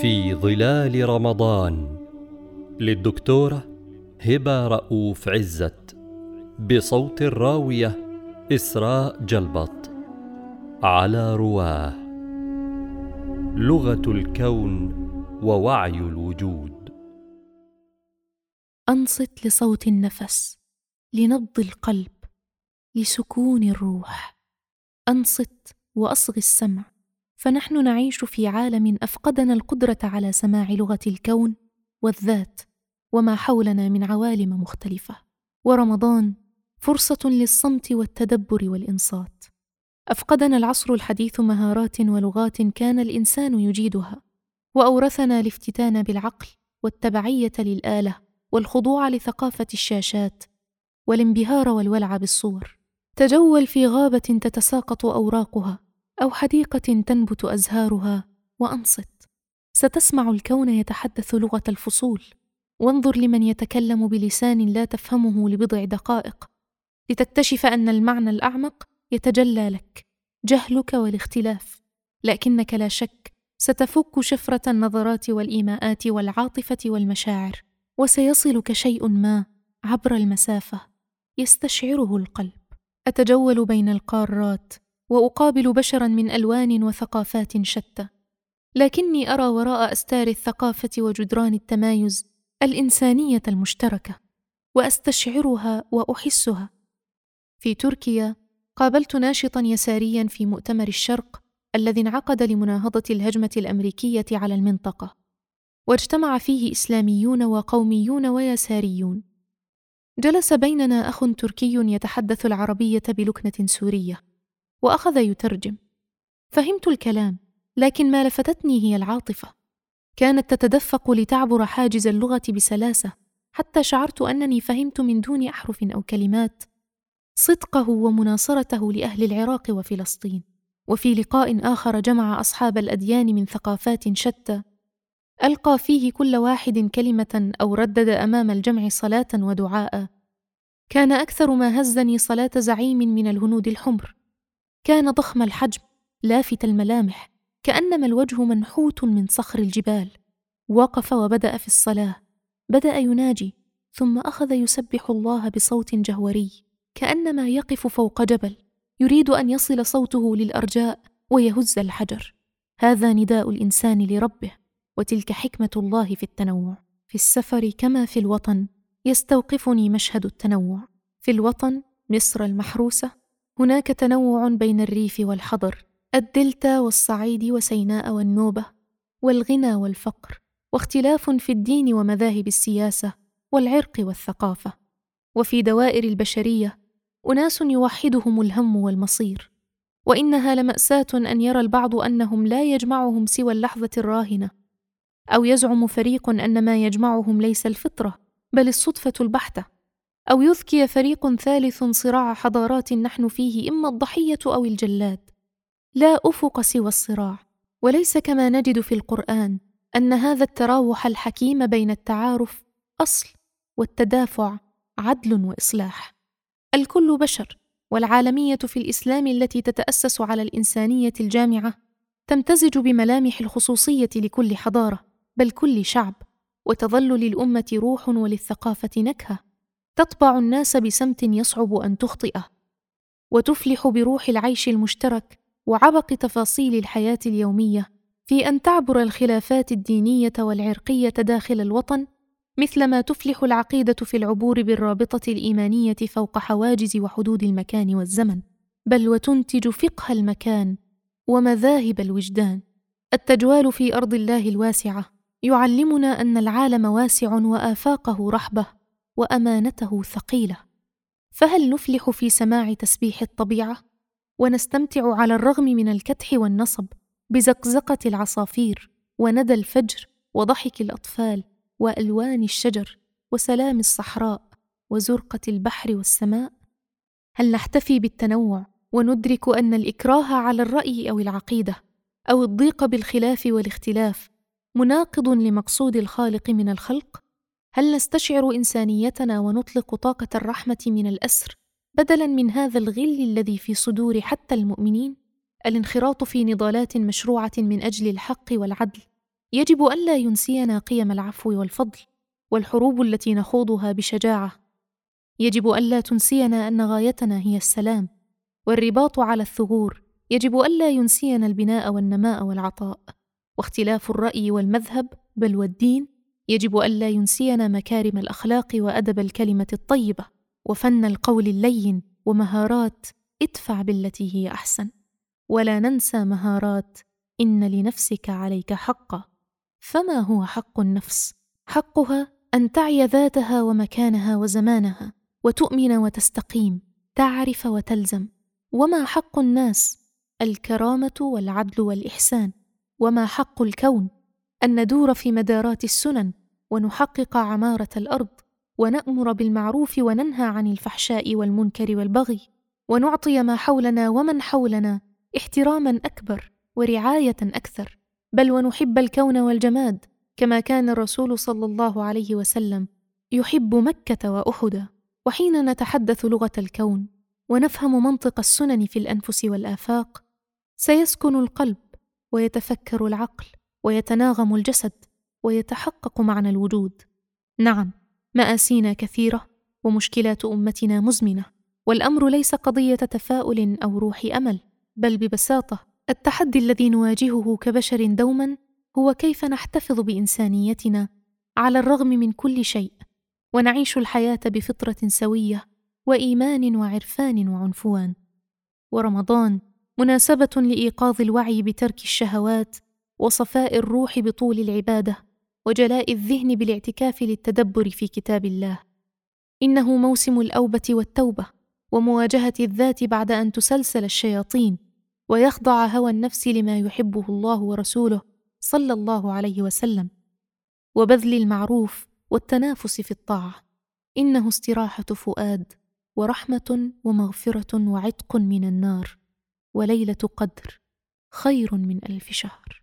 في ظلال رمضان للدكتورة هبة رؤوف عزت بصوت الراوية إسراء جلبط على رواه. لغة الكون ووعي الوجود. أنصت لصوت النفس لنبض القلب لسكون الروح. أنصت وأصغي السمع. فنحن نعيش في عالم أفقدنا القدرة على سماع لغة الكون والذات وما حولنا من عوالم مختلفة. ورمضان فرصة للصمت والتدبر والإنصات. أفقدنا العصر الحديث مهارات ولغات كان الإنسان يجيدها وأورثنا الافتتان بالعقل والتبعية للآلة والخضوع لثقافة الشاشات والانبهار والولع بالصور. تجول في غابة تتساقط أوراقها أو حديقة تنبت أزهارها وأنصت. ستسمع الكون يتحدث لغة الفصول. وانظر لمن يتكلم بلسان لا تفهمه لبضع دقائق. لتكتشف أن المعنى الأعمق يتجلى لك جهلك والاختلاف. لكنك لا شك ستفك شفرة النظرات والإيماءات والعاطفة والمشاعر وسيصلك شيء ما عبر المسافة يستشعره القلب. أتجول بين القارات وأقابل بشرا من ألوان وثقافات شتى. لكني أرى وراء أستار الثقافة وجدران التمايز الإنسانية المشتركة وأستشعرها وأحسها. في تركيا قابلت ناشطا يساريا في مؤتمر الشرق الذي انعقد لمناهضة الهجمة الأمريكية على المنطقة واجتمع فيه إسلاميون وقوميون ويساريون. جلس بيننا أخ تركي يتحدث العربية بلكنة سورية. وأخذ يترجم. فهمت الكلام لكن ما لفتتني هي العاطفة. كانت تتدفق لتعبر حاجز اللغة بسلاسة حتى شعرت أنني فهمت من دون أحرف أو كلمات صدقه ومناصرته لأهل العراق وفلسطين. وفي لقاء آخر جمع أصحاب الأديان من ثقافات شتى ألقى فيه كل واحد كلمة أو ردد أمام الجمع صلاة ودعاء. كان أكثر ما هزني صلاة زعيم من الهنود الحمر. كان ضخم الحجم لافت الملامح كأنما الوجه منحوت من صخر الجبال. وقف وبدأ في الصلاة. بدأ يناجي ثم أخذ يسبح الله بصوت جهوري كأنما يقف فوق جبل يريد أن يصل صوته للأرجاء ويهز الحجر. هذا نداء الإنسان لربه وتلك حكمة الله في التنوع. في السفر كما في الوطن يستوقفني مشهد التنوع. في الوطن مصر المحروسة هناك تنوع بين الريف والحضر الدلتا والصعيد وسيناء والنوبة والغنى والفقر واختلاف في الدين ومذاهب السياسة والعرق والثقافة. وفي دوائر البشرية أناس يوحدهم الهم والمصير وإنها لمأساة أن يرى البعض أنهم لا يجمعهم سوى اللحظة الراهنة أو يزعم فريق أن ما يجمعهم ليس الفطرة بل الصدفة البحتة. أو يذكي فريق ثالث صراع حضارات نحن فيه إما الضحية أو الجلاد. لا أفق سوى الصراع. وليس كما نجد في القرآن أن هذا التراوح الحكيم بين التعارف أصل والتدافع عدل وإصلاح. الكل بشر والعالمية في الإسلام التي تتأسس على الإنسانية الجامعة تمتزج بملامح الخصوصية لكل حضارة بل كل شعب وتظل للأمة روح وللثقافة نكهة. تطبع الناس بسمت يصعب أن تخطئه وتفلح بروح العيش المشترك وعبق تفاصيل الحياة اليومية في أن تعبر الخلافات الدينية والعرقية داخل الوطن مثلما تفلح العقيدة في العبور بالرابطة الإيمانية فوق حواجز وحدود المكان والزمن. بل وتنتج فقه المكان ومذاهب الوجدان. التجوال في أرض الله الواسعة يعلمنا أن العالم واسع وآفاقه رحبة. وأمانته ثقيلة. فهل نفلح في سماع تسبيح الطبيعة؟ ونستمتع على الرغم من الكدح والنصب بزقزقة العصافير وندى الفجر وضحك الأطفال وألوان الشجر وسلام الصحراء وزرقة البحر والسماء؟ هل نحتفي بالتنوع وندرك أن الإكراه على الرأي أو العقيدة أو الضيق بالخلاف والاختلاف مناقض لمقصود الخالق من الخلق؟ هل نستشعر إنسانيتنا ونطلق طاقة الرحمة من الأسر بدلا من هذا الغل الذي في صدور حتى المؤمنين؟ الانخراط في نضالات مشروعة من أجل الحق والعدل. يجب ألا ينسينا قيم العفو والفضل والحروب التي نخوضها بشجاعة. يجب ألا تنسينا أن غايتنا هي السلام والرباط على الثغور. يجب ألا ينسينا البناء والنماء والعطاء واختلاف الرأي والمذهب بل والدين يجب الا ينسينا مكارم الأخلاق وأدب الكلمة الطيبة وفن القول اللين ومهارات ادفع بالتي هي أحسن. ولا ننسى مهارات إن لنفسك عليك حقا. فما هو حق النفس؟ حقها أن تعي ذاتها ومكانها وزمانها وتؤمن وتستقيم تعرف وتلزم. وما حق الناس؟ الكرامة والعدل والإحسان. وما حق الكون؟ أن ندور في مدارات السنن ونحقق عمارة الأرض ونأمر بالمعروف وننهى عن الفحشاء والمنكر والبغي ونعطي ما حولنا ومن حولنا احتراما أكبر ورعاية أكثر. بل ونحب الكون والجماد كما كان الرسول صلى الله عليه وسلم يحب مكة واحدا وحين نتحدث لغة الكون ونفهم منطق السنن في الأنفس والآفاق سيسكن القلب ويتفكر العقل ويتناغم الجسد. ويتحقق معنى الوجود. نعم مآسينا كثيرة ومشكلات أمتنا مزمنة والأمر ليس قضية تفاؤل أو روح أمل بل ببساطة التحدي الذي نواجهه كبشر دوما هو كيف نحتفظ بإنسانيتنا على الرغم من كل شيء ونعيش الحياة بفطرة سوية وإيمان وعرفان وعنفوان. ورمضان مناسبة لإيقاظ الوعي بترك الشهوات وصفاء الروح بطول العبادة. وجلاء الذهن بالاعتكاف للتدبر في كتاب الله. إنه موسم الأوبة والتوبة ومواجهة الذات بعد أن تسلسل الشياطين ويخضع هوى النفس لما يحبه الله ورسوله صلى الله عليه وسلم. وبذل المعروف والتنافس في الطاعة. إنه استراحة فؤاد ورحمة ومغفرة وعتق من النار وليلة قدر خير من ألف شهر.